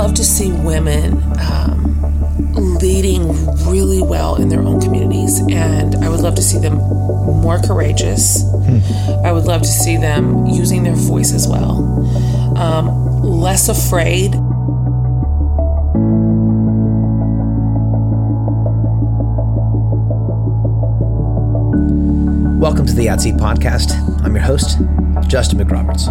love to see women um, leading really well in their own communities, and I would love to see them more courageous. I would love to see them using their voice as well, um, less afraid. Welcome to the Yahtzee Podcast. I'm your host, Justin McRoberts.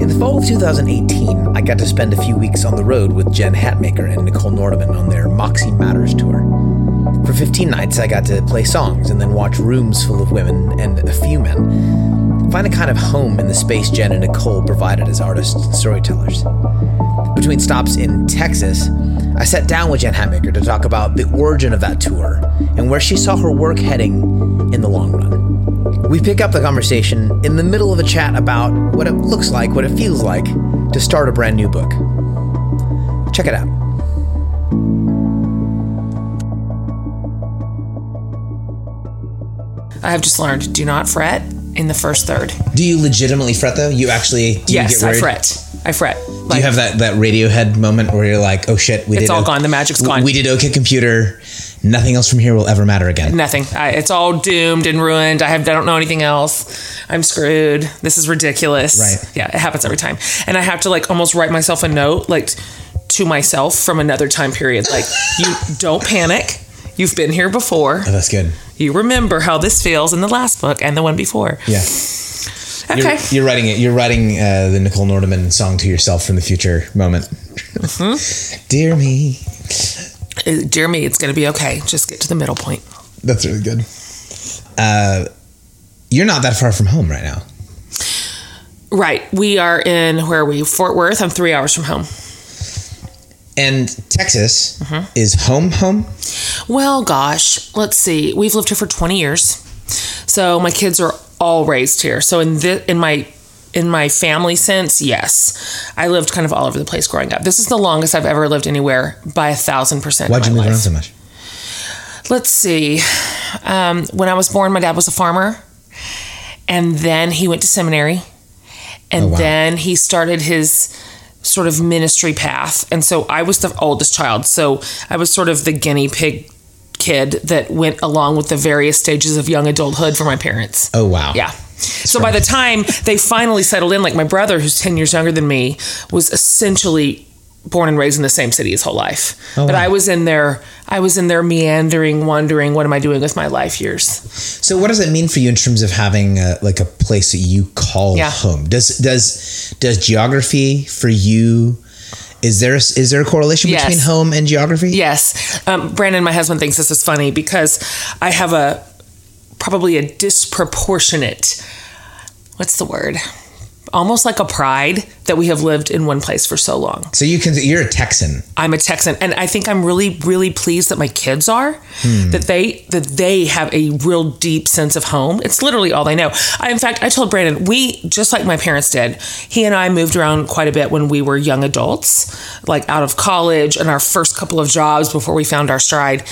In the fall of 2018, I got to spend a few weeks on the road with Jen Hatmaker and Nichole Nordeman on their Moxie Matters tour. For 15 nights, I got to play songs and then watch rooms full of women and a few men. Find a kind of home in the space Jen and Nichole provided as artists and storytellers. Between stops in Texas, I sat down with Jen Hatmaker to talk about the origin of that tour and where she saw her work heading We pick up the conversation in the middle of a chat about what it looks like, what it feels like to start a brand new book. Check it out. I have just learned do not fret in the first third. Do you legitimately fret though? You actually do yes, you get worried? I fret. I fret. Do you have that that Radiohead moment where you're like, "Oh shit, we It's did all O- gone. The magic's gone. We did OK Computer. Nothing else from here will ever matter again." Nothing. I, it's all doomed and ruined. I have. I don't know anything else. I'm screwed. This is ridiculous. Right. Yeah, it happens every time. And I have to like almost write myself a note, like to myself from another time period. Like, you don't panic. You've been here before. Oh, that's good. You remember how this feels in the last book and the one before. Yeah. Okay. You're, you're writing it. You're writing uh, the Nichole Nordeman song to yourself from the future moment. Mm-hmm. Dear me, Dear me, it's going to be okay. Just get to the middle point. that's really good. Uh, you're not that far from home right now. Right. We are in where are we? Fort Worth. I'm three hours from home. And Texas Mm-hmm. is home, home. Well, gosh, let's see. We've lived here for 20 years. So my kids are all raised here. So in the, in my in my family sense, yes. I lived kind of all over the place growing up. This is the longest I've ever lived anywhere by a thousand percent. Why'd you move life. around so much? Let's see. Um, when I was born, my dad was a farmer, and then he went to seminary, and Oh, wow. then he started his sort of ministry path. And so I was the oldest child, so I was sort of the guinea pig kid that went along with the various stages of young adulthood for my parents. Oh wow. Yeah. So by the time they finally settled in, like my brother, who's 10 years younger than me, was essentially born and raised in the same city his whole life. Oh, but wow. I was in there, I was in there meandering, wondering, what am I doing with my life years? So what does it mean for you in terms of having a, like a place that you call Yeah. home? Does does does geography for you? Is there is there a correlation Yes. between home and geography? Yes. Um, Brandon, my husband, thinks this is funny because I have a probably a disproportionate, what's the word? Almost like a pride that we have lived in one place for so long. So you can you're a Texan. I'm a Texan, and I think I'm really, really pleased that my kids are hmm. that they that they have a real deep sense of home. It's literally all they know. I, in fact, I told Brandon we just like my parents did. He and I moved around quite a bit when we were young adults, like out of college and our first couple of jobs before we found our stride.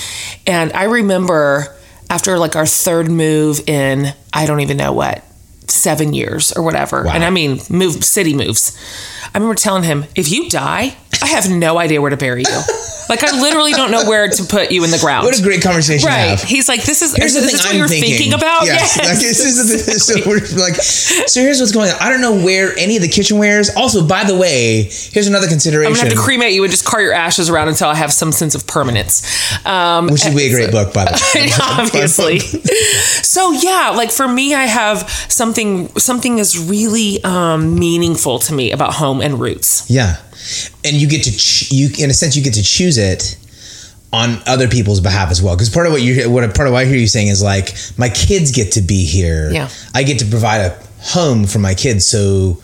And I remember after like our third move in, I don't even know what seven years or whatever. Wow. And I mean, move city moves. I remember telling him, if you die, I have no idea where to bury you. like I literally don't know where to put you in the ground. What a great conversation to right. have. He's like, this is, Here's the thing I'm you're thinking. thinking, about? Yes. Like, this is the, so we're like, so here's what's going on. I don't know where any of the kitchenwares. Also, by the way, here's another consideration. I'm gonna have to cremate you and just cart your ashes around until I have some sense of permanence. Um, which would be a great book, by the way. obviously. so yeah, like for me, I have something. Something is really um, meaningful to me about home and roots. Yeah, and you get to ch- you in a sense you get to choose it on other people's behalf as well. Because part of what you what part of what I hear you saying is like my kids get to be here. Yeah. I get to provide a home for my kids. So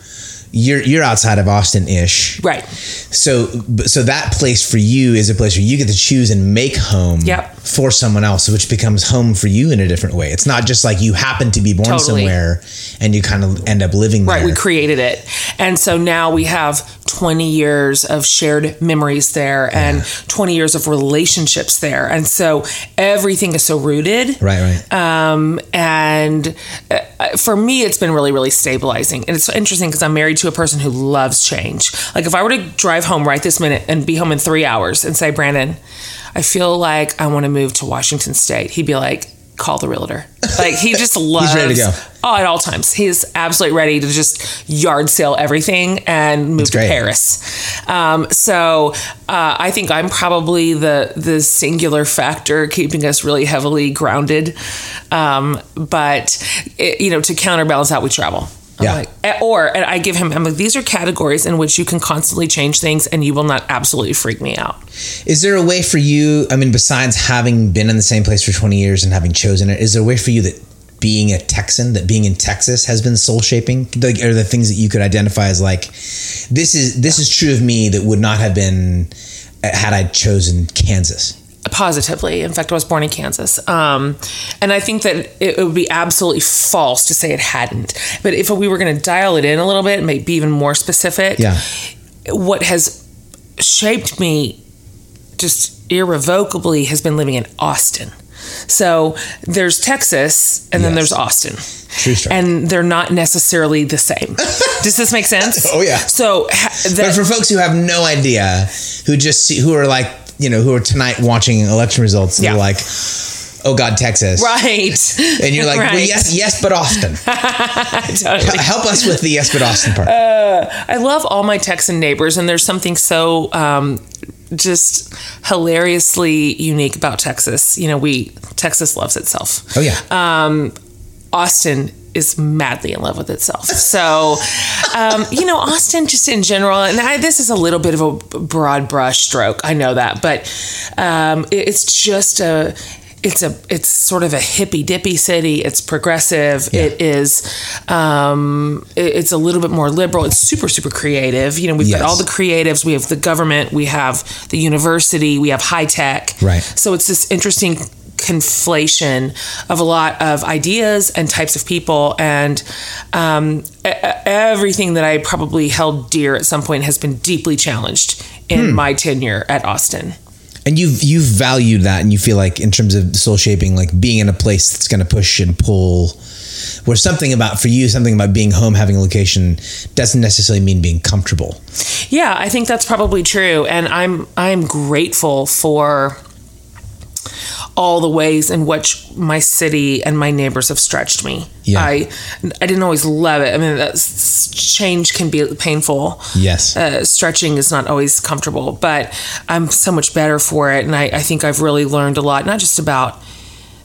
you're you're outside of Austin ish. Right. So so that place for you is a place where you get to choose and make home Yep. for someone else, which becomes home for you in a different way. It's not just like you happen to be born Totally. somewhere and you kind of end up living there. Right, we created it. And so now we have 20 years of shared memories there and 20 years of relationships there. And so everything is so rooted. right, right. Um, and uh, uh, for me, it's been really, really stabilizing. And it's interesting because I'm married to a person who loves change. Like if I were to drive home right this minute and be home in three hours and say, Brandon, I feel like I want to move to Washington State, he'd be like, call the realtor. Like he just loves. He's ready to go. Oh, at all times. He's absolutely ready to just yard sale everything and move That's to great. Paris. Um, so uh, I think I'm probably the the singular factor keeping us really heavily grounded. Um, but it, you know, to counterbalance that, we travel. I'm Yeah. like- eh, or and I give him. I'm like, these are categories in which you can constantly change things, and you will not absolutely freak me out. Is there a way for you? I mean, besides having been in the same place for 20 years and having chosen it, is there a way for you that being a Texan, that being in Texas has been soul shaping? Like, are the things that you could identify as like, this is this is true of me that would not have been had I chosen Kansas? Positively. In fact, I was born in Kansas. Um, and I think that it, it would be absolutely false to say it hadn't. But if we were going to dial it in a little bit, maybe be even more specific, Yeah. what has shaped me just irrevocably has been living in Austin. So there's Texas and then there's Austin. True story. And they're not necessarily the same. Does this make sense? Oh, yeah. So ha- But for folks who have no idea, who just see, who are like, you know, who are tonight watching election results, Yeah. they're like, oh God, Texas. right. And you're like, well, yes, yes, but Austin. Totally. Help us with the yes, but Austin part. I love all my Texan neighbors, and there's something so um, just hilariously unique about Texas. You know, we Texas loves itself. oh yeah. Um, Austin is madly in love with itself. So, um, you know, Austin just in general, and I, this is a little bit of a broad brush stroke. I know that, but um, it- it's just a. It's a it's sort of a hippy dippy city. It's progressive. It is um, it- it's a little bit more liberal. It's super super creative. You know, we've Yes. got all the creatives. We have the government. We have the university. We have high tech. Right. So it's this interesting conflation of a lot of ideas and types of people and um, everything that i probably held dear at some point has been deeply challenged in my tenure at austin And you've you've valued that, and you feel like in terms of soul shaping, like being in a place that's going to push and pull. Where something about for you, something about being home, having a location, doesn't necessarily mean being comfortable. yeah i think that's probably true and i'm i'm grateful for all the ways in which my city and my neighbors have stretched me Yeah. i i didn't always love it i mean that's, change can be painful Yes. uh, stretching is not always comfortable, but I'm so much better for it. And I, I think I've really learned a lot, not just about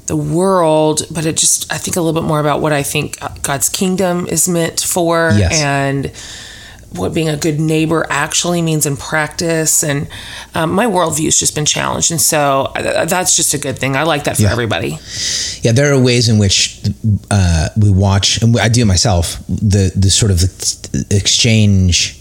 the world, but it just, I think a little bit more about what I think God's kingdom is meant for Yes. and what being a good neighbor actually means in practice. And um, my worldview's just been challenged. And so uh, that's just a good thing. I like that for Yeah. everybody. Yeah, there are ways in which uh, we watch, and I do it myself. The the sort of exchange.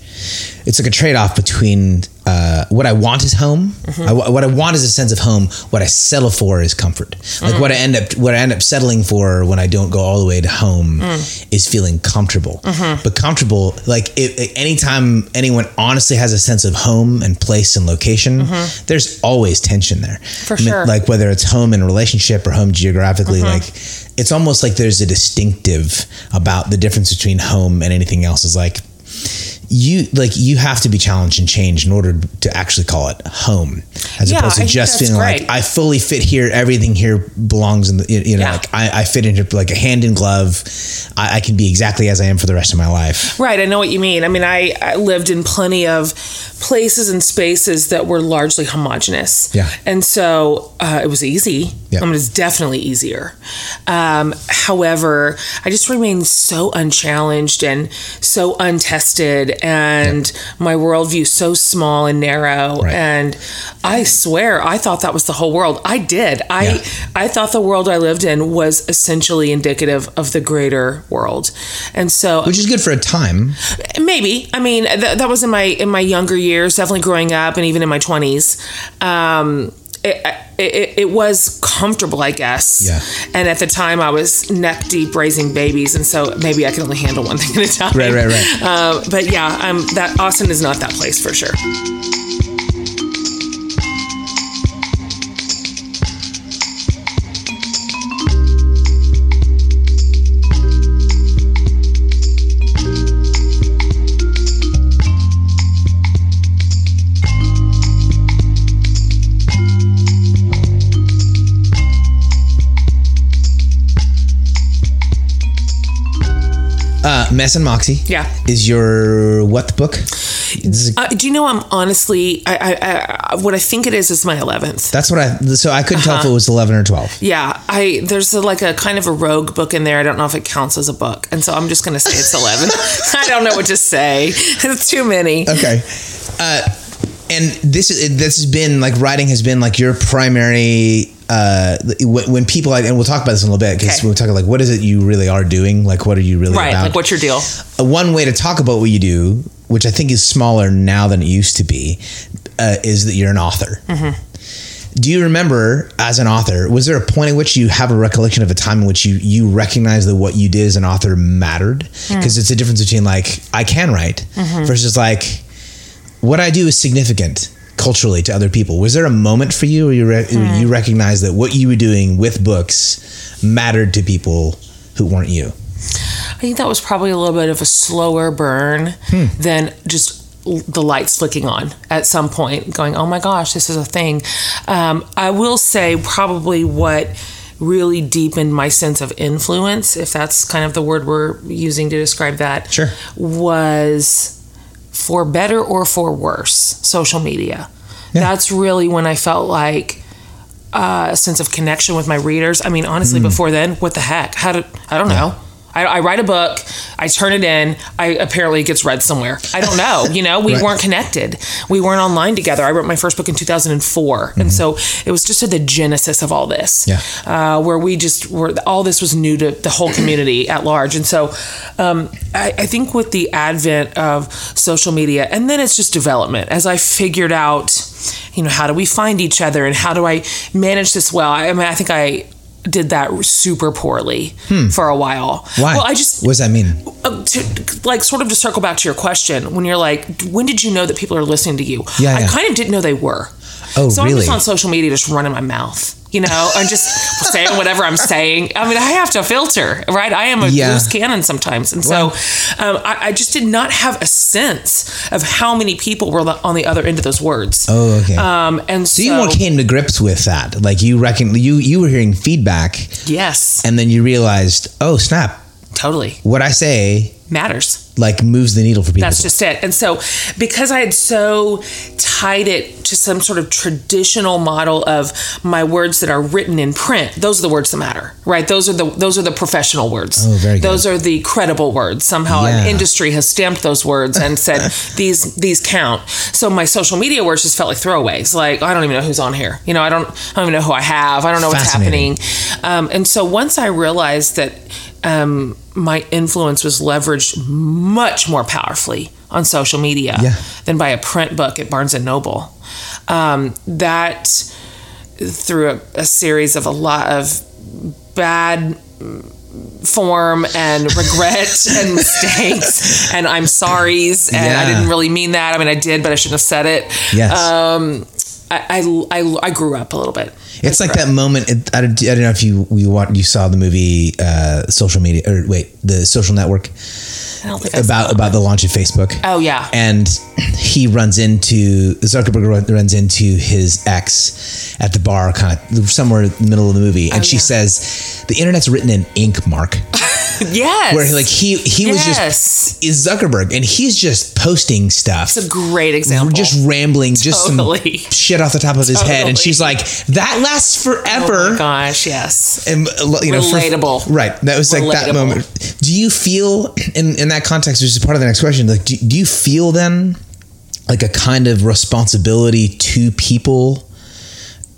It's like a trade off between uh, what I want is home. Mm-hmm. I, what I want is a sense of home. What I settle for is comfort. Like what I end up what I end up settling for when I don't go all the way to home mm. is feeling comfortable. Mm-hmm. But comfortable, like it, it- anytime anyone honestly has a sense of home and place and location, mm-hmm. there's always tension there. For I mean, sure. Like whether it's home in a relationship or home geographically, like it's almost like there's a distinctive about the difference between home and anything else. Is like you like you have to be challenged and changed in order to actually call it home, as Yeah, opposed to I just feeling great. like I fully fit here. Everything here belongs in the you know Yeah. like I, I fit into like a hand in glove. I, I can be exactly as I am for the rest of my life. Right, I know what you mean. I mean, I, I lived in plenty of places and spaces that were largely homogenous. Yeah. And so uh, it was easy. Yeah. I mean, it's definitely easier. Um, however, I just remained so unchallenged and so untested, and my worldview so small and narrow. Right. And I swear, I thought that was the whole world. I did. I Yeah. I thought the world I lived in was essentially indicative of the greater world, and so Which is good for a time. Maybe. I mean, th- that was in my in my younger years, definitely growing up, and even in my twenties. Um, it, it, it was comfortable, I guess. Yeah. And at the time, I was neck deep raising babies, and so maybe I could only handle one thing at a time. Right, right, right. Um, but yeah, um, that Austin is not that place for sure. Mess and Moxie. Yeah. Is your what book? Uh, do you know? I'm honestly, I, I, I, what I think it is is my eleventh. that's what I. So I couldn't tell Uh-huh. if it was eleven or twelve. Yeah, I there's a, like a kind of a rogue book in there. I don't know if it counts as a book, and so I'm just gonna say it's eleven. I don't know what to say. It's too many. Okay. Uh, and this is this has been like writing has been like your primary. Uh, when, when people and we'll talk about this in a little bit because Okay. we're talking like what is it you really are doing like what are you really Right, about like what's your deal? Uh, one way to talk about what you do, which I think is smaller now than it used to be, uh, is that you're an author. Do you remember, as an author, was there a point at which you have a recollection of a time in which you you recognize that what you did as an author mattered? Because it's a difference between like I can write versus like what I do is significant culturally to other people. Was there a moment for you where you re- where you recognized that what you were doing with books mattered to people who weren't you? I think that was probably a little bit of a slower burn than just the lights flicking on at some point, going, oh my gosh, this is a thing. Um, I will say, probably what really deepened my sense of influence, if that's kind of the word we're using to describe that, Sure. was for better or for worse, social media. Yeah. That's really when I felt like uh, a sense of connection with my readers. I mean, honestly, Hmm. before then, what the heck? How did I don't know. I, I write a book, I turn it in, I apparently it gets read somewhere. I don't know. You know, we Right. weren't connected. We weren't online together. I wrote my first book in 2004, and so it was just at the genesis of all this, Yeah. uh, where we just were. All this was new to the whole community at large, and so um, I, I think with the advent of social media, and then it's just development. As I figured out, you know, how do we find each other, and how do I manage this well? I, I mean, I think I did that super poorly for a while. Hmm. Why? Well, I just what does that mean? uh, to, like sort of to circle back to your question when you're like when did you know that people are listening to you Yeah, i yeah. kind of didn't know they were Oh, so i'm just on social media just running my mouth you know i'm just saying whatever i'm saying i mean i have to filter right i am a Yeah. loose cannon sometimes and so um, I, I just did not have a sense of how many people were on the other end of those words Oh, okay. um, and so, So you more came to grips with that. Like you reckon you you were hearing feedback yes and then you realized, oh snap, totally what I say matters like moves the needle for people. That's just it. And so, because I had so tied it to some sort of traditional model of my words that are written in print, those are the words that matter, right? Those are the those are the professional words. Oh, very good. Those are the credible words. Somehow, Yeah. an industry has stamped those words and said these these count. So my social media words just felt like throwaways. Like I don't even know who's on here. You know, I don't I don't even know who I have. I don't know what's happening. Um, and so once I realized that um, my influence was leveraged much more powerfully on social media Yeah. than by a print book at Barnes and Noble, um, that through a, a series of a lot of bad form and regret and mistakes and I'm sorry's and I didn't really mean that. I mean, I did, but I shouldn't have said it. Yes. Um, I, I, I, I grew up a little bit. It's like that moment. It, I, don't, I don't know if you we want you saw the movie uh, Social Media or wait the Social Network I don't think about about the launch of Facebook. Oh yeah. and he runs into Zuckerberg runs into his ex at the bar, kind of somewhere in the middle of the movie, and she Oh, yeah. says, "The internet's written in ink, Mark." yes. Where he, like he he was just is Zuckerberg, and he's just posting stuff. It's a great example. just rambling, just Totally. some shit off the top of his head, and she's like, "That lasts forever." Oh my gosh, yes. and uh, you know, for- Relatable. right? That was like that moment. Do you feel in in that context? Which is part of the next question. Like, do, do you feel then like a kind of responsibility to people?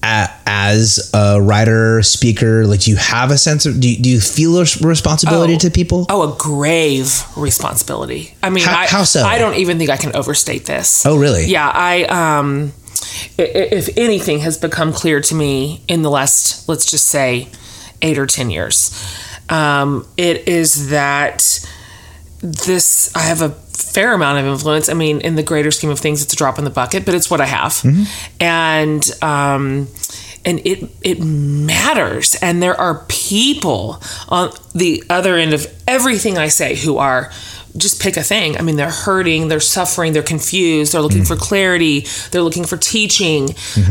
As a writer, speaker, like, do you have a sense of? Do you, do you feel a responsibility Oh. to people? Oh, a grave responsibility. I mean, How- I, how so? I don't even think I can overstate this. Oh, really? Yeah, I um, if anything has become clear to me in the last, let's just say, eight or ten years, um, it is that this I have a fair amount of influence. I mean, in the greater scheme of things, it's a drop in the bucket, but it's what I have, and um, and it it matters. And there are people on the other end of everything I say who are just pick a thing. I mean, they're hurting, they're suffering, they're confused, they're looking for clarity, they're looking for teaching,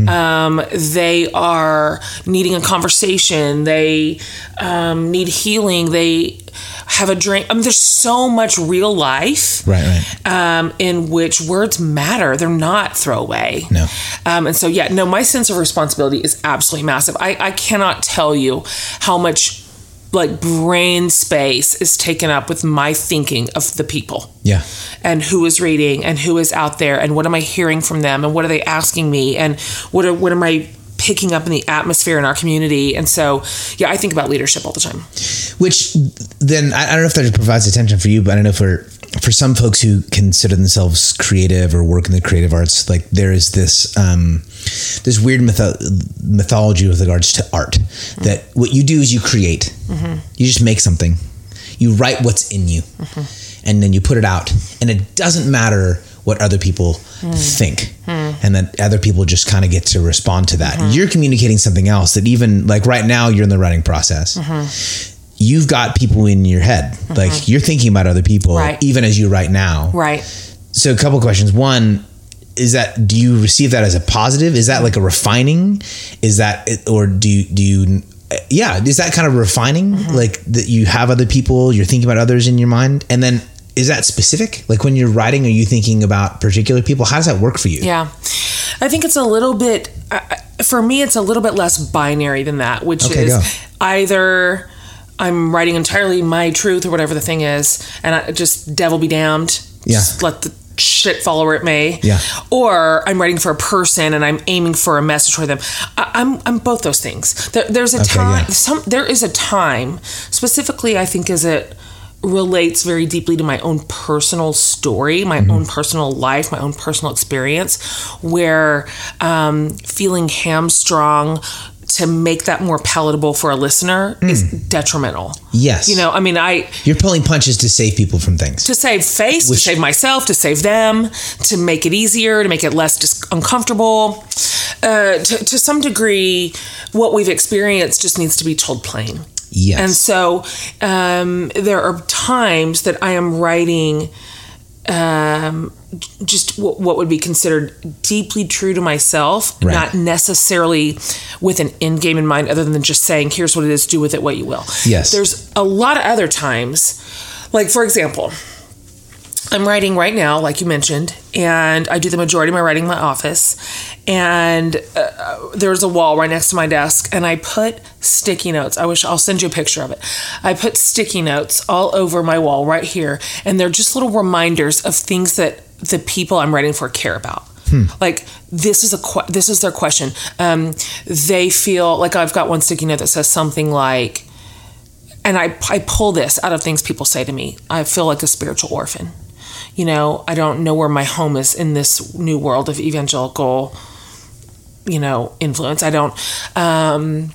um, they are needing a conversation, they um, need healing, they have a drink. I mean, there's so much real life Right, right. um, in which words matter. They're not throwaway. No. Um, and so, yeah, no, my sense of responsibility is absolutely massive. I, I cannot tell you how much like brain space is taken up with my thinking of the people Yeah. and who is reading and who is out there and what am I hearing from them and what are they asking me and what are, what am I picking up in the atmosphere in our community. And so yeah I think about leadership all the time. Which then I, I don't know if that provides attention for you, but I don't know for for some folks who consider themselves creative or work in the creative arts, like there is this um, this weird mytho- mythology with regards to art mm-hmm. that what you do is you create, mm-hmm. you just make something, you write what's in you, mm-hmm. and then you put it out, and it doesn't matter what other people mm. think hmm. And then other people just kind of get to respond to that you're communicating something else that even like right now you're in the writing process you've got people in your head. Like mm-hmm. you're thinking about other people Right. even as you write now. right So a couple questions. One, is that do you receive that as a positive? Is that like a refining? Is that or do you do you yeah, is that kind of refining? Mm-hmm. Like that you have other people, you're thinking about others in your mind? And then is that specific? Like when you're writing, are you thinking about particular people? How does that work for you? Yeah. I think it's a little bit, uh, for me, it's a little bit less binary than that, which Okay, is go. either I'm writing entirely my truth or whatever the thing is, and I just devil be damned. Yeah. Just let the shit fall where it may. Yeah. Or I'm writing for a person and I'm aiming for a message for them. I, I'm, I'm both those things. There, there's a Okay, time, yeah. some, there is a time, specifically, I think, is it relates very deeply to my own personal story, my Mm-hmm. own personal life, my own personal experience, where um, feeling hamstrung to make that more palatable for a listener is detrimental. Mm. Yes. You know, I mean, I You're pulling punches to save people from things. to save face, Which- to save myself, to save them, to make it easier, to make it less dis- uncomfortable. Uh, to, to some degree, what we've experienced just needs to be told plain. Yes. And so um, there are times that I am writing um, just w- what would be considered deeply true to myself, Right. not necessarily with an end game in mind, other than just saying, here's what it is, do with it what you will. Yes. There's a lot of other times, like for example, I'm writing right now, like you mentioned, and I do the majority of my writing in my office. And uh, there's a wall right next to my desk, and I put sticky notes. I wish I'll send you a picture of it. I put sticky notes all over my wall right here, and they're just little reminders of things that the people I'm writing for care about. Like this is a que- this is their question. Um, they feel like I've got one sticky note that says something like, and I, I pull this out of things people say to me. I feel like a spiritual orphan. You know, I don't know where my home is in this new world of evangelical, you know, influence. I don't. Um,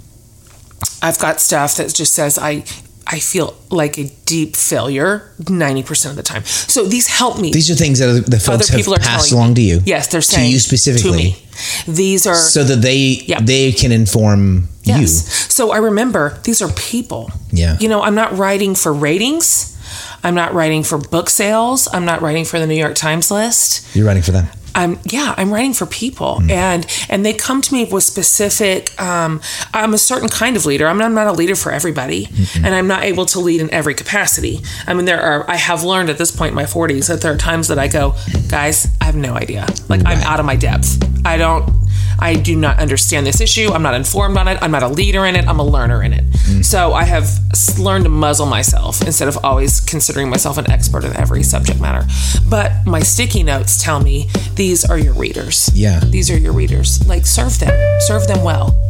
I've got stuff that just says I. I feel like a deep failure 90% of the time. So these help me. These are things that the folks Other people have are passed along to you. yes, they're saying to you specifically. to me. These are so that they they can inform Yes. So I remember these are people. Yeah. You know, I'm not writing for ratings. I'm not writing for book sales. I'm not writing for the New York Times list. you. You're writing for them. I'm yeah, I'm writing for people, and and they come to me with specific. Um, I'm a certain kind of leader. I'm not, I'm not a leader for everybody, and I'm not able to lead in every capacity. I mean, there are. I have learned at this point in my 40s that there are times that I go, guys, I have no idea. Like I'm out of my depth. I don't. I do not understand this issue. I'm not informed on it. I'm not a leader in it. I'm a learner in it. Mm. So I have learned to muzzle myself instead of always considering myself an expert in every subject matter. But my sticky notes tell me these are your readers. Yeah. These are your readers. Like serve them. Serve them well.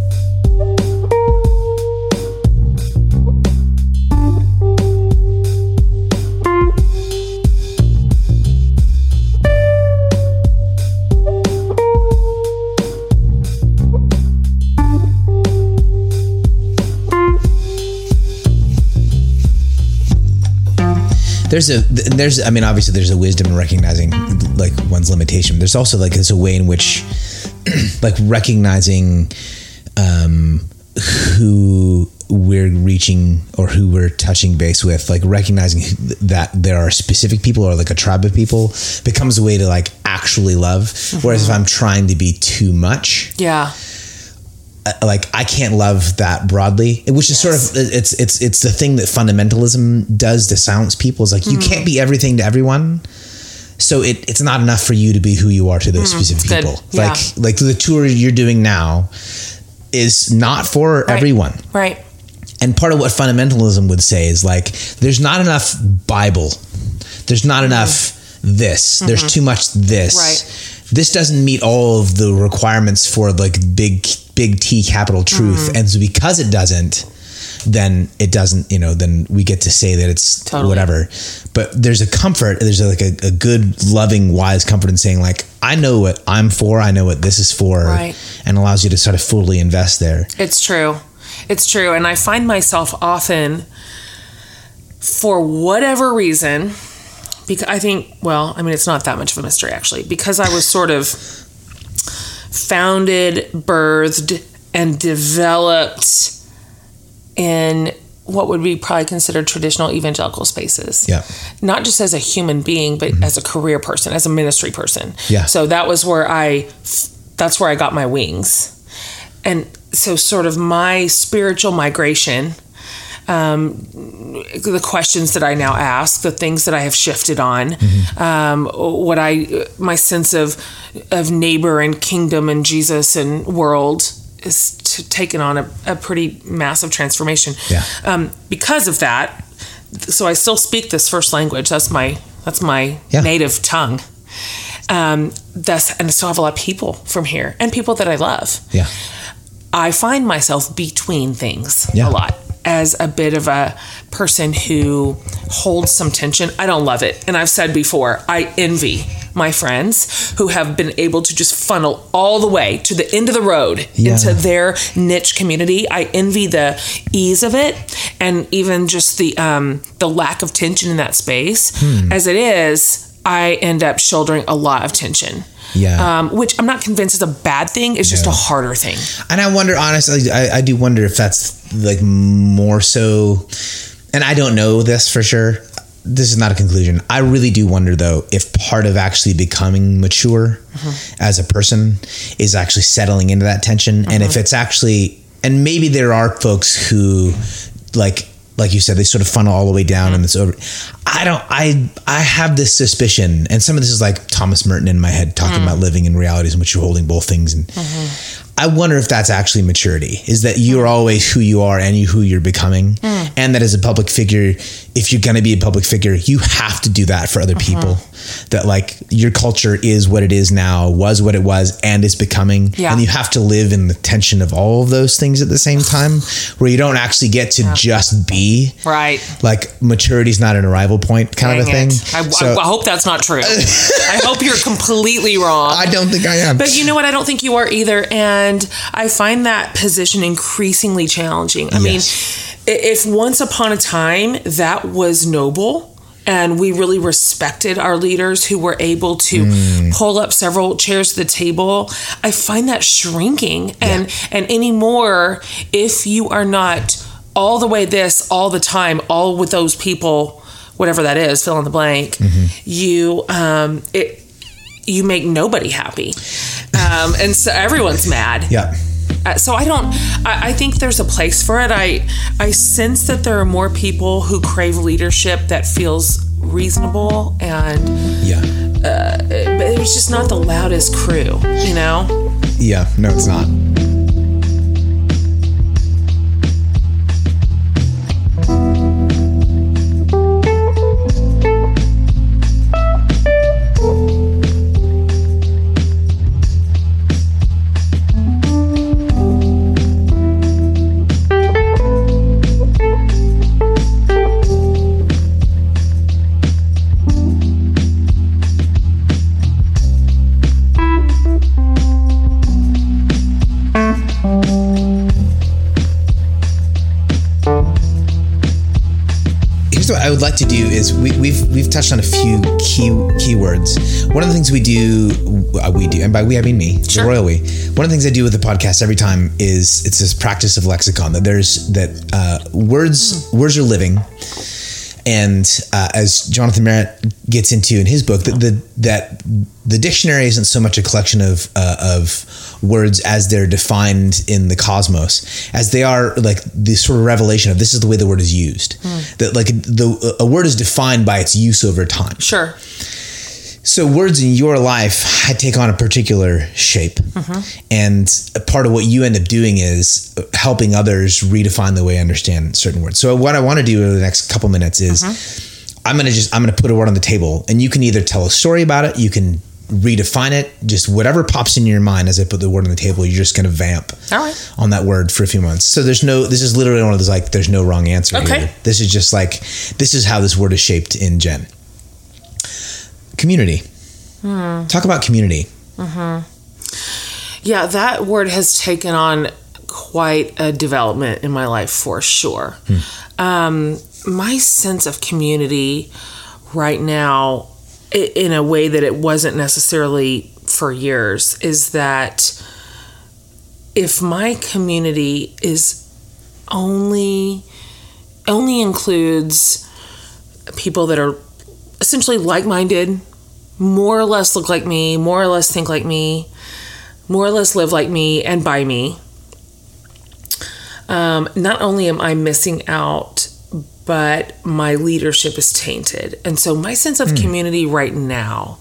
There's a there's I mean obviously there's a wisdom in recognizing like one's limitation. There's also like there's a way in which like recognizing um who we're reaching or who we're touching base with, like recognizing that there are specific people or like a tribe of people becomes a way to like actually love. Mm-hmm. Whereas if I'm trying to be too much, yeah, like I can't love that broadly, which is yes. sort of it's it's it's the thing that fundamentalism does to silence people. Is like mm. you can't be everything to everyone so it, it's not enough for you to be who you are to those mm, specific people. Yeah. Like like the tour you're doing now is not for right. everyone. Right. And part of what fundamentalism would say is like there's not enough Bible. There's not mm-hmm. enough this. Mm-hmm. There's too much this. Right. This doesn't meet all of the requirements for like big big T capital truth. Mm-hmm. And so because it doesn't, then it doesn't, you know, then we get to say that it's totally. whatever. But there's a comfort, there's like a, a, good, loving, wise comfort in saying, like, I know what I'm for, I know what this is for, right. and allows you to sort of fully invest there. It's true. It's true. And I find myself often, for whatever reason, because I think, well, I mean, it's not that much of a mystery actually, because I was sort of founded, birthed, and developed in what would be probably considered traditional evangelical spaces. Yeah. Not just as a human being, but mm-hmm. as a career person, as a ministry person. Yeah. So that was where I that's where I got my wings. And so sort of my spiritual migration um, the questions that I now ask, the things that I have shifted on, mm-hmm. um, what I, my sense of, of neighbor and kingdom and Jesus and world is to, taken on a, a, pretty massive transformation. Yeah. Um, because of that, so I still speak this first language. That's my that's my yeah. native tongue. Um, that's and I still have a lot of people from here and people that I love. Yeah. I find myself between things yeah. a lot as a bit of a person who holds some tension. I don't love it. And I've said before, I envy my friends who have been able to just funnel all the way to the end of the road yeah. into their niche community. I envy the ease of it and even just the um, the lack of tension in that space. Hmm. As it is, I end up shouldering a lot of tension. Yeah. Um, which I'm not convinced is a bad thing. It's just a harder thing. And I wonder, honestly, I, I do wonder if that's like more so, and I don't know this for sure. This is not a conclusion. I really do wonder though if part of actually becoming mature mm-hmm. as a person is actually settling into that tension, mm-hmm. and if mm-hmm. it's actually, and maybe there are folks who like like you said, they sort of funnel all the way down and it's over. I don't, I, I have this suspicion, and some of this is like Thomas Merton in my head talking mm. about living in realities in which you're holding both things. And mm-hmm. I wonder if that's actually maturity is that you're mm. always who you are and you who you're becoming. Mm. And that as a public figure, if you're going to be a public figure, you have to do that for other mm-hmm. people. That like your culture is what it is now, was what it was, and is becoming. Yeah. And you have to live in the tension of all of those things at the same time where you don't actually get to yeah. just be. Right. Like maturity is not an arrival point kind Dang of a thing. I, so, I, I, hope that's not true. I hope you're completely wrong. I don't think I am. But you know what? I don't think you are either. And I find that position increasingly challenging. I yes. mean, if once upon a time that was noble, and we really respected our leaders who were able to mm. pull up several chairs to the table i find that shrinking and yeah. and anymore if you are not all the way this all the time all with those people whatever that is fill in the blank mm-hmm. you um it you make nobody happy um and so everyone's mad yeah so I don't. I, I, think there's a place for it. I I sense that there are more people who crave leadership that feels reasonable and yeah. Uh, but it's just not the loudest crew, you know. Yeah. No, it's not. Would like to do is we, we've we've touched on a few key keywords. One of the things we do, uh, we do, and by we I mean me, Sure. the royal we. One of the things I do with the podcast every time is it's this practice of lexicon that there's that uh, words words are living, and uh, as Jonathan Merritt gets into in his book, that the that the dictionary isn't so much a collection of uh, of words as they're defined in the cosmos, as they are like the sort of revelation of this is the way the word is used. That like the a word is defined by its use over time. Sure. So words in your life take on a particular shape, mm-hmm. and a part of what you end up doing is helping others redefine the way I understand certain words. So what I want to do over the next couple minutes is mm-hmm. I'm gonna just I'm gonna put a word on the table, and you can either tell a story about it, you can redefine it, just whatever pops in your mind as I put the word on the table. You're just gonna vamp right. on that word for a few months. So there's no, this is literally one of those like, there's no wrong answer Okay. here. This is just like, this is how this word is shaped in Jen. Community. Hmm. Talk about community. Mm-hmm. Yeah, that word has taken on quite a development in my life for sure. Hmm. Um, my sense of community right now, in a way that it wasn't necessarily for years, is that if my community is only only includes people that are essentially like-minded, more or less look like me, more or less think like me, more or less live like me and by me. Um, not only am I missing out, but my leadership is tainted. And so my sense of community right now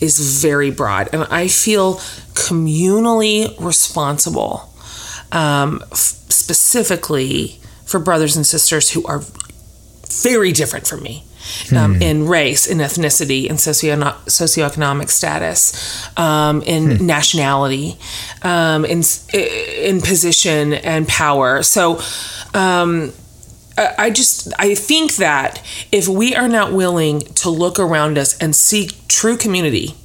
is very broad. And I feel communally responsible, um, f- specifically for brothers and sisters who are very different from me um, in race, in ethnicity, in socio- socioeconomic status, um, in nationality, um, in in position and power. So. Um, I just I think that if we are not willing to look around us and seek true community,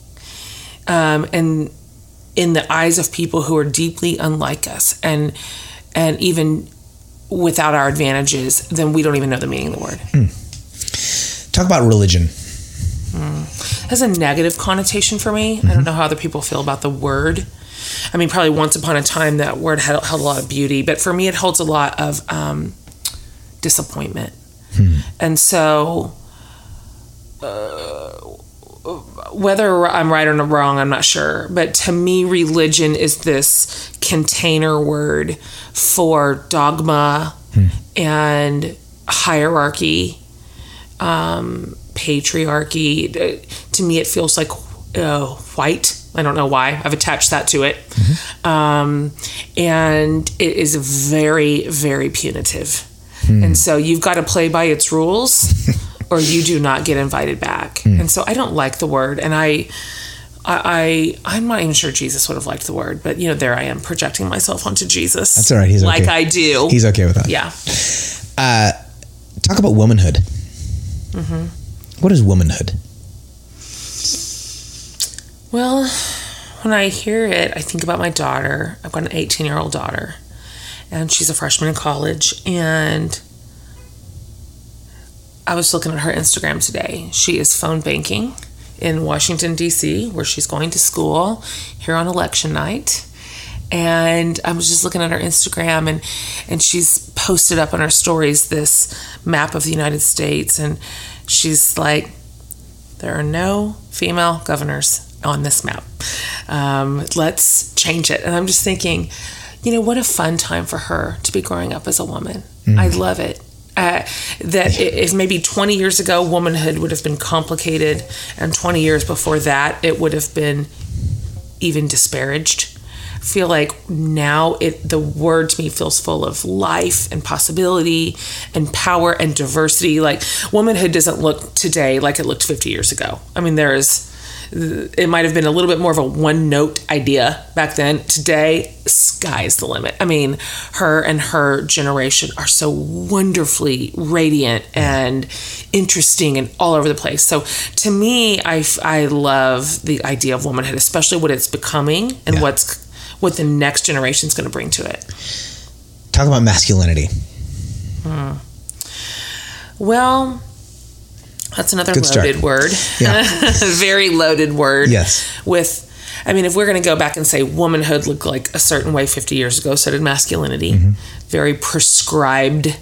um, and in the eyes of people who are deeply unlike us, and and even without our advantages, then we don't even know the meaning of the word. Talk about religion. has a negative connotation for me. I don't know how other people feel about the word. I mean, probably once upon a time that word had held a lot of beauty, but for me, it holds a lot of um, disappointment. And so, uh, whether I'm right or wrong, I'm not sure. But to me, religion is this container word for dogma and hierarchy um, patriarchy. Uh, To me, it feels like uh, white. I don't know why. I've attached that to it. Um, and it is very, very punitive. And so you've got to play by its rules or you do not get invited back. And so I don't like the word. And I. I, I I'm not even sure Jesus would have liked the word, but you know, there I am projecting myself onto Jesus. That's all right. He's like okay. I do. He's okay with that. yeah. Talk about womanhood. What is womanhood? Well, when I hear it, I think about my daughter. I've got an 18 year old daughter, and she's a freshman in college. And I was looking at her Instagram today. She is phone banking in Washington, D.C., where she's going to school here on election night. And I was just looking at her Instagram, and, and she's posted up on her stories this map of the United States. And she's like, there are no female governors on this map. Um, let's change it. And I'm just thinking, you know, what a fun time for her to be growing up as a woman. I love it. Uh, that if maybe 20 years ago, womanhood would have been complicated, and 20 years before that, it would have been even disparaged. Feel like now it the word to me feels full of life and possibility and power and diversity. Like womanhood doesn't look today like it looked 50 years ago. I mean, there is it might have been a little bit more of a one note idea back then. Today, sky's the limit. I mean, her and her generation are so wonderfully radiant and interesting and all over the place. So to me, I, I love the idea of womanhood, especially what it's becoming and Yeah. what's what the next generation is going to bring to it. Talk about masculinity. Well, That's another Good start. loaded word. Yeah. Very loaded word. Yes. With, I mean, if we're going to go back and say womanhood looked like a certain way 50 years ago, so did masculinity. Mm-hmm. Very prescribed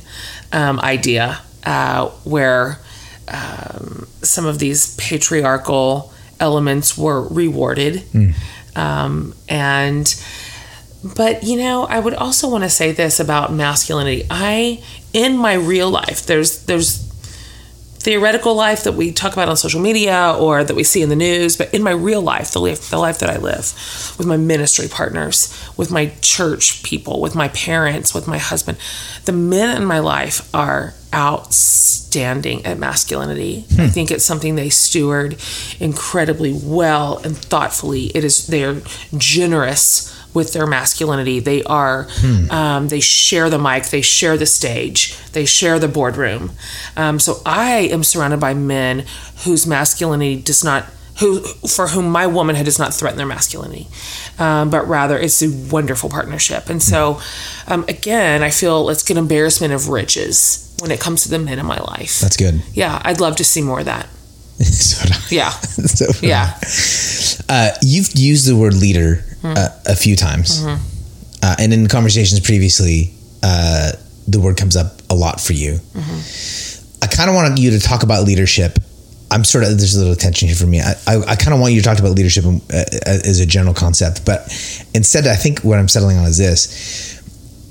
um, idea uh, where um, some of these patriarchal elements were rewarded. Mm. Um, and, but you know, I would also want to say this about masculinity. I, in my real life, there's, there's, theoretical life that we talk about on social media or that we see in the news, but in my real life, the life, the life that I live with my ministry partners, with my church people, with my parents, with my husband, the men in my life are outstanding at masculinity. I think it's something they steward incredibly well and thoughtfully. It is they're generous with their masculinity. They are, um, they share the mic, they share the stage, they share the boardroom. Um, so I am surrounded by men whose masculinity does not, who for whom my womanhood does not threaten their masculinity, um, but rather it's a wonderful partnership. And so, um, again, I feel it's an embarrassment of riches when it comes to the men in my life. That's good. yeah, I'd love to see more of that. so, Yeah, so yeah, Uh, you've used the word leader Hmm. uh, a few times, Mm-hmm. uh, and in conversations previously, uh, the word comes up a lot for you. Mm-hmm. I kind of want you to talk about leadership. I'm sort of there's a little tension here for me. I, I, I kind of want you to talk about leadership um, uh, as a general concept, but instead, I think what I'm settling on is this.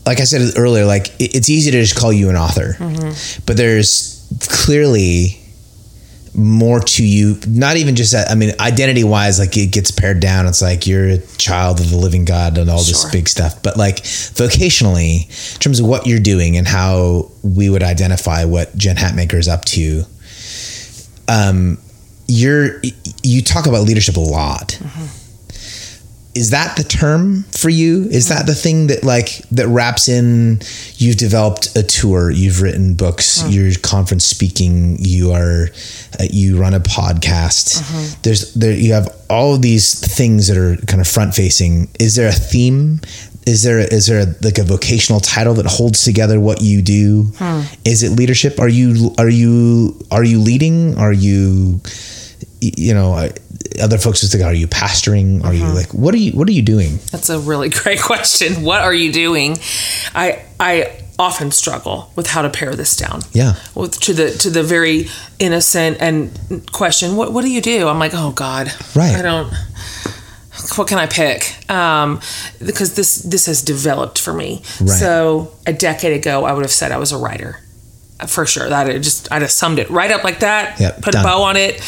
Like I said earlier, like it- it's easy to just call you an author, Mm-hmm. but there's clearly more to you not even just that i mean identity wise like it gets pared down. It's like you're a child of the living god and all this big stuff but like vocationally in terms of what you're doing and how we would identify what jen hatmaker is up to um you're you talk about leadership a lot is that the term for you? Is that the thing that like that wraps in you've developed a tour you've written books mm-hmm. you're conference speaking you are uh, you run a podcast. Mm-hmm. There's there you have all of these things that are kind of front facing is there a theme? Is there is there like a vocational title that holds together what you do? Hmm. Is it leadership? Are you are you are you leading? Are you you know uh, other folks just think are you pastoring are you like what are you what are you doing That's a really great question. What are you doing? I I often struggle with how to pare this down. Yeah. With, to the to the very innocent and question, what what do you do? I'm like, oh God. Right. I don't. What can I pick? Um, because this this has developed for me. Right. So a decade ago, I would have said I was a writer, for sure. That it just I'd have summed it right up like that. Yep, put done. a bow on it,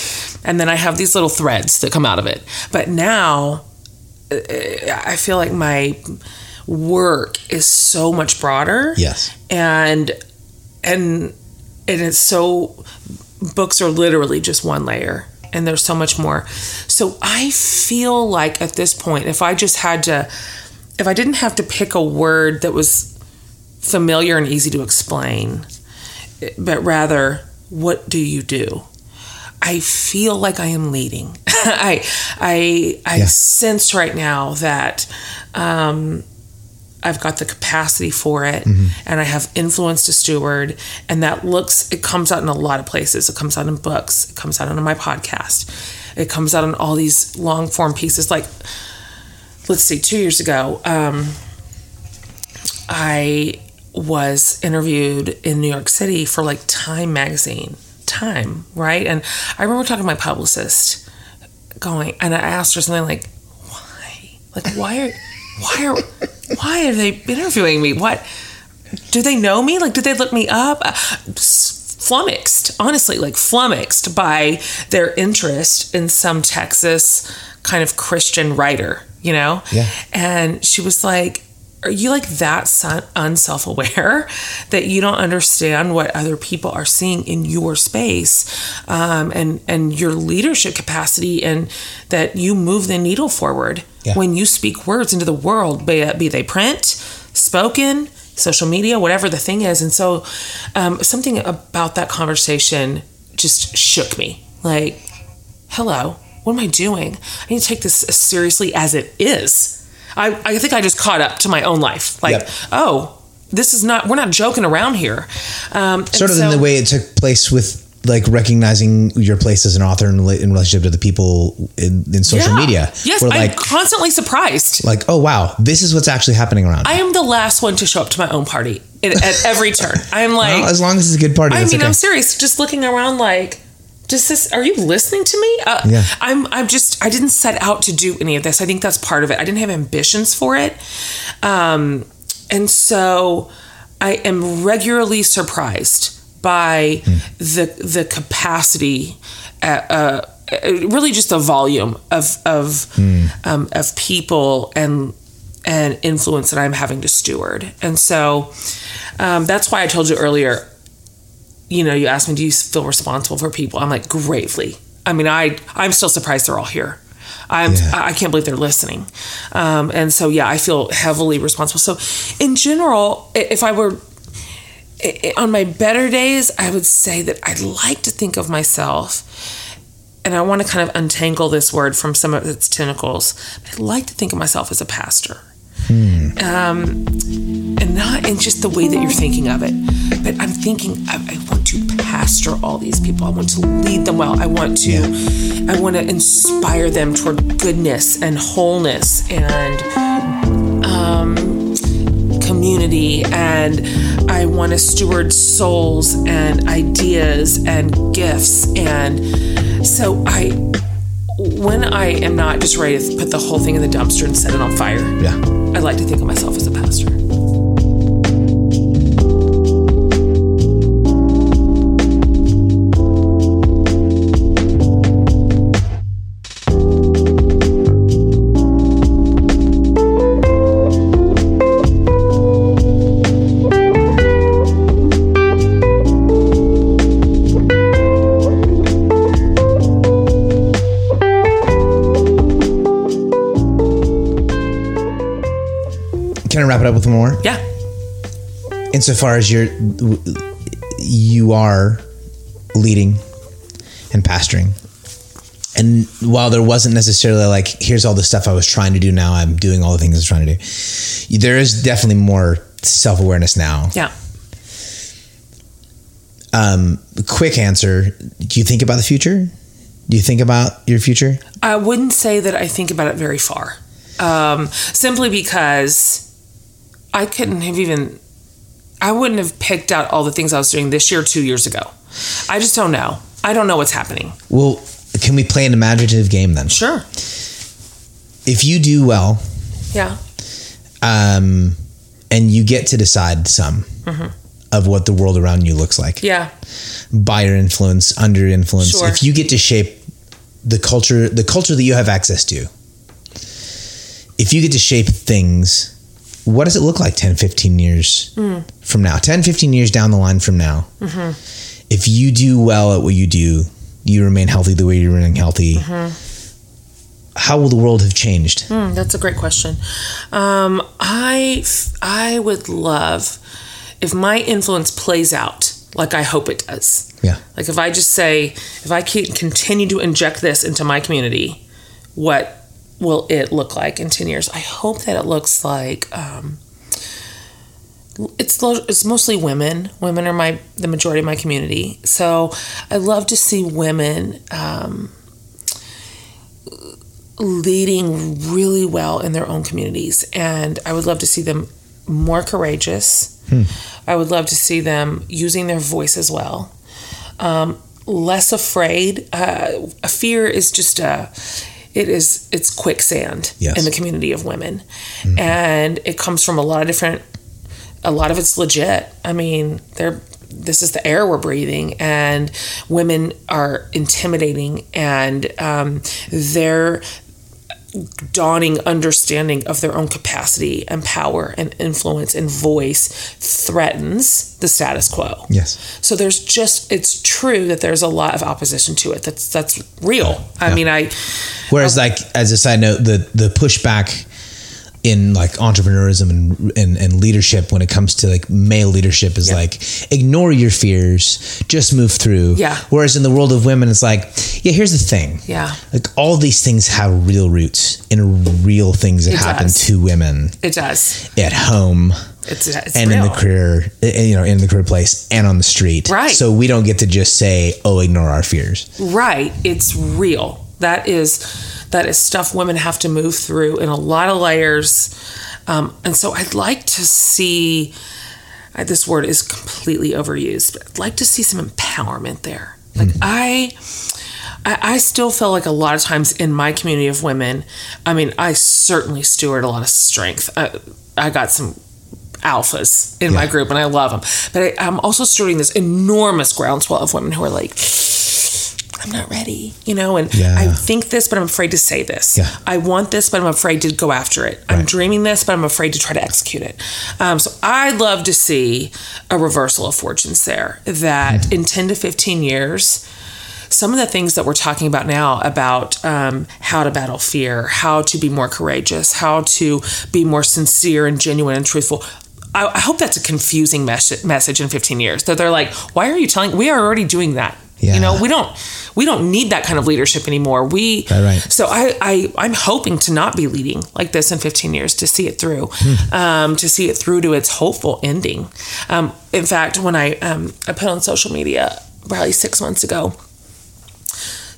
and then I have these little threads that come out of it. But now uh, I feel like my work is so much broader. yes And and and it's so books are literally just one layer and there's so much more. So I feel like at this point if I just had to if I didn't have to pick a word that was familiar and easy to explain, but rather what do you do? I feel like I am leading. I I I Yeah. sense right now that um, I've got the capacity for it, and I have influence to steward, and that looks it comes out in a lot of places. It comes out in books. It comes out in my podcast. It comes out in all these long form pieces. Like, let's see, two years ago, um, I was interviewed in New York City for like Time magazine. Time, right? And I remember talking to my publicist, going, and I asked her something like, "Why? Like, why are, why are, why are they interviewing me? What? Do they know me? Like, did they look me up?" Uh, Flummoxed, honestly, like flummoxed by their interest in some Texas kind of Christian writer, you know? Yeah. And she was like, Are you like that unself aware that you don't understand what other people are seeing in your space um, and, and your leadership capacity and that you move the needle forward Yeah. when you speak words into the world, be, it- be they print, spoken, social media, whatever the thing is? And so um, something about that conversation just shook me. Like, hello, what am I doing? I need to take this as seriously as it is. I, I think I just caught up to my own life. Like, Yep. oh, this is not, we're not joking around here. Um, sort of so- in the way it took place with like recognizing your place as an author in, in relationship to the people in, in social Yeah. media. Yes, We're I'm like, constantly surprised. like, oh wow, this is what's actually happening around. I am the last one to show up to my own party at, at every turn. I'm like, well, as long as it's a good party, I mean, okay. I'm serious. Just looking around, like, does this? Are you listening to me? Uh, Yeah. I'm. I'm just. I didn't set out to do any of this. I think that's part of it. I didn't have ambitions for it, um, and so I am regularly surprised by the the capacity. Uh, uh, uh, really, just the volume of of um, of people and and influence that I'm having to steward, and so um, that's why I told you earlier you know, you asked me, do you feel responsible for people? I'm like, gravely. I mean, I I'm still surprised they're all here. I'm Yeah. I can't believe they're listening. Um, and so yeah, I feel heavily responsible. So in general, if I were i- i- on my better days, I would say that I'd like to think of myself and I want to kind of untangle this word from some of its tentacles. I'd like to think of myself as a pastor. Um, and not in just the way that you're thinking of it, but I'm thinking I, I want to pastor all these people. I want to lead them well. I want to, I want to inspire them toward goodness and wholeness and um, community. And I want to steward souls and ideas and gifts. And so I, when I am not just ready to put the whole thing in the dumpster and set it on fire, yeah. I like to think of myself as a pastor. Can I wrap it up with more? Yeah. Insofar as you're, you are leading and pastoring. And while there wasn't necessarily like, here's all the stuff I was trying to do now, I'm doing all the things I was trying to do. There is definitely more self awareness now. Yeah. Um, quick answer Do you think about the future? Do you think about your future? I wouldn't say that I think about it very far. Um, simply because I couldn't have even, I wouldn't have picked out all the things I was doing this year, two years ago. I just don't know. I don't know what's happening. Well, can we play an imaginative game then? Sure. If you do well, Yeah. um, and you get to decide some of what the world around you looks like Yeah. by your influence, under your influence, Sure. if you get to shape the culture, the culture that you have access to, if you get to shape things, what does it look like 10, 15 years from now? 10, 15 years down the line from now, if you do well at what you do, you remain healthy the way you're remaining healthy. How will the world have changed? Hmm, that's a great question. Um, I I would love if my influence plays out like I hope it does. Yeah. Like if I just say, if I can continue to inject this into my community, what will it look like in 10 years? I hope that it looks like um, it's lo- it's mostly women. Women are my the majority of my community. So I love to see women um, leading really well in their own communities, and I would love to see them more courageous. I would love to see them using their voice as well. Um, less afraid. Uh, fear is just a. It is it's quicksand Yes. in the community of women, and it comes from a lot of different. A lot of it's legit. I mean, they're. This is the air we're breathing, and women are intimidating, and um, their dawning understanding of their own capacity and power and influence and voice threatens the status quo. Yes. So there's just it's true that there's a lot of opposition to it. That's that's real. I Yeah. mean, I Whereas, like as a side note, the the pushback in like entrepreneurism and, and and leadership when it comes to like male leadership is Yeah. like ignore your fears, just move through. Yeah. Whereas in the world of women, it's like, yeah, here's the thing. Yeah. Like all these things have real roots in real things that It happen does. to women it does. at home It's, it's and real. in the career, eh, you know, in the career place and on the street. Right. So we don't get to just say, "Oh, ignore our fears." Right. It's real. That is that is stuff women have to move through in a lot of layers. Um, and so I'd like to see uh, this word is completely overused, but I'd like to see some empowerment there. Like I I, I still feel like a lot of times in my community of women, I mean, I certainly steward a lot of strength. I, I got some alphas in my group and I love them. But I, I'm also stewarding this enormous groundswell of women who are like, I'm not ready, you know, and Yeah. I think this, but I'm afraid to say this. Yeah. I want this, but I'm afraid to go after it. I'm dreaming this, but I'm afraid to try to execute it. Um, so I'd love to see a reversal of fortunes there. That Hmm. in 10 to 15 years, some of the things that we're talking about now about um, how to battle fear, how to be more courageous, how to be more sincere and genuine and truthful. I, I hope that's a confusing mes- message in 15 years that they're like, why are you telling? We are already doing that. Yeah. You know, we don't we don't need that kind of leadership anymore. We Right, right. so I, I I'm hoping to not be leading like this in 15 years to see it through, Hmm. um, to see it through to its hopeful ending. Um, in fact, when I um, I put on social media probably six months ago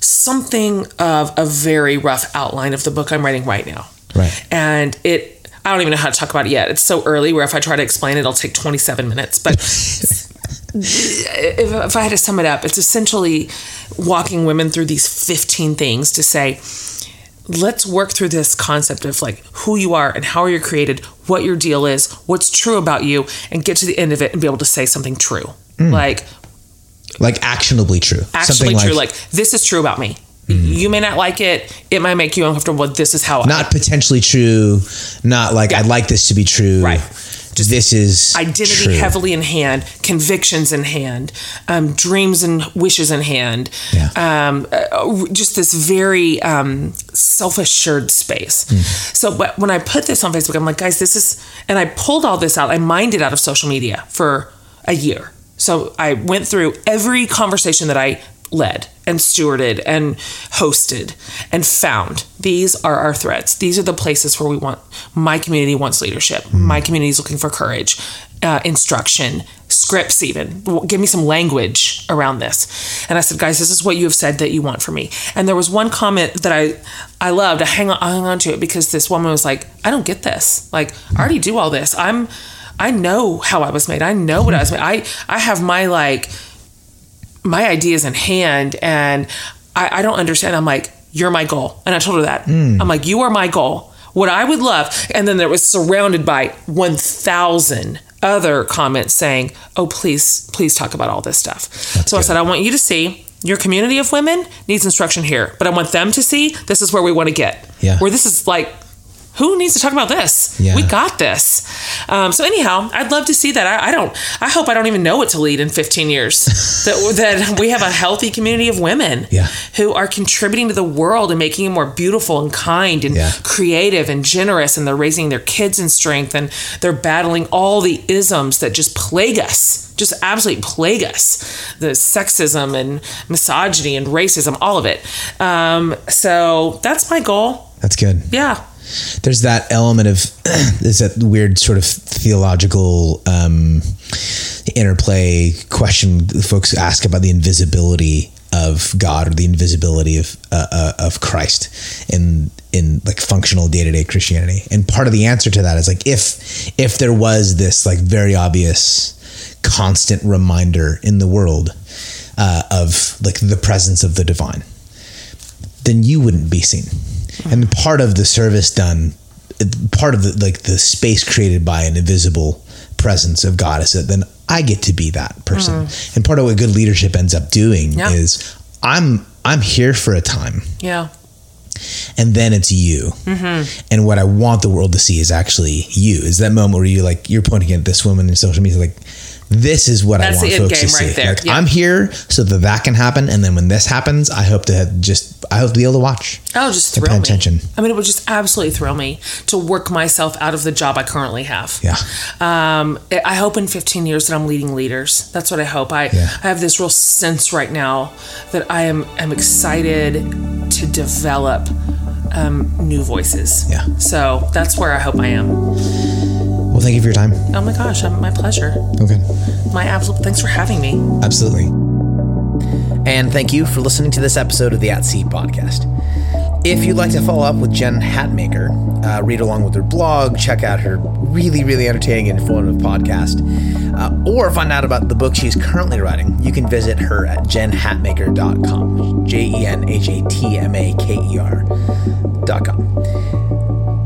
something of a very rough outline of the book I'm writing right now. Right. And it I don't even know how to talk about it yet. It's so early where if I try to explain it, it'll take 27 minutes. But if, if I had to sum it up, it's essentially walking women through these 15 things to say, let's work through this concept of like who you are and how you're created, what your deal is, what's true about you, and get to the end of it and be able to say something true. Mm. Like Like actionably true. actually true. Like, this is true about me. Mm. You may not like it. It might make you uncomfortable. But this is how I not potentially true. Not like I'd like this to be true. Right. Just this is identity true. heavily in hand, convictions in hand, um, dreams and wishes in hand. Yeah. Um, uh, just this very um, self assured space. Hmm. So, but when I put this on Facebook, I'm like, guys, this is, and I pulled all this out. I mined it out of social media for a year. So I went through every conversation that I led and stewarded and hosted and found these are our threats. These are the places where we want my community wants leadership. My community is looking for courage, uh, instruction, scripts, even. Give me some language around this. And I said, guys, this is what you have said that you want for me. And there was one comment that I I loved. I hang on, I hung on to it because this woman was like, I don't get this. Like, I already do all this. I'm I know how I was made. I know what I was made. I I have my like my ideas in hand and I, I don't understand. I'm like, you're my goal. And I told her that. Hmm. I'm like, you are my goal. What I would love. And then there was surrounded by 1,000 other comments saying, oh, please, please talk about all this stuff. so I said, I want you to see your community of women needs instruction here, but I want them to see this is where we want to get. Yeah. Where this is like, who needs to talk about this? Yeah. We got this. Um, so anyhow, I'd love to see that. I, I don't. I hope I don't even know what to lead in 15 years. that that we have a healthy community of women Yeah. who are contributing to the world and making it more beautiful and kind and Yeah. creative and generous. And they're raising their kids in strength and they're battling all the isms that just plague us. Just absolutely plague us. The sexism and misogyny and racism, all of it. Um, so that's my goal. That's good. Yeah. There's that element of there's that weird sort of theological um, interplay question folks ask about the invisibility of God or the invisibility of uh, uh, of Christ in in like functional day to day Christianity. And part of the answer to that is like if if there was this like very obvious constant reminder in the world uh, of like the presence of the divine, then you wouldn't be seen. And part of the service done, part of the like the space created by an invisible presence of God is that then I get to be that person. And part of what good leadership ends up doing Yeah. is I'm I'm here for a time Yeah. and then it's you. Mm-hmm. And what I want the world to see is actually you. Is that moment where you like you're pointing at this woman in social media like this is what That's I want folks to see. right. Like. I'm here so that that can happen, and then when this happens, I hope to just I hope to be able to watch. Oh, just thrill pay me. attention. I mean, it would just absolutely thrill me to work myself out of the job I currently have. Yeah. Um, I I hope in 15 years that I'm leading leaders. That's what I hope. I, Yeah. I have this real sense right now that I am am excited to develop um, new voices. Yeah. So that's where I hope I am. Well, Well, thank you for your time. Oh my gosh, um, my pleasure. Okay. My absolute thanks for having me. Absolutely. And thank you for listening to this episode of the At Sea podcast. If you'd like to follow up with Jen Hatmaker, uh, read along with her blog, check out her really, really entertaining and informative podcast, uh, or find out about the book she's currently writing, you can visit her at jenhatmaker.com. J E N H A T M A K E R.com.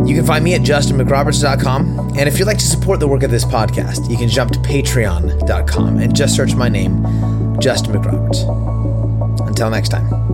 You can find me at justinmcroberts.com. And if you'd like to support the work of this podcast, you can jump to patreon.com and just search my name, Justin McRoberts. Until next time.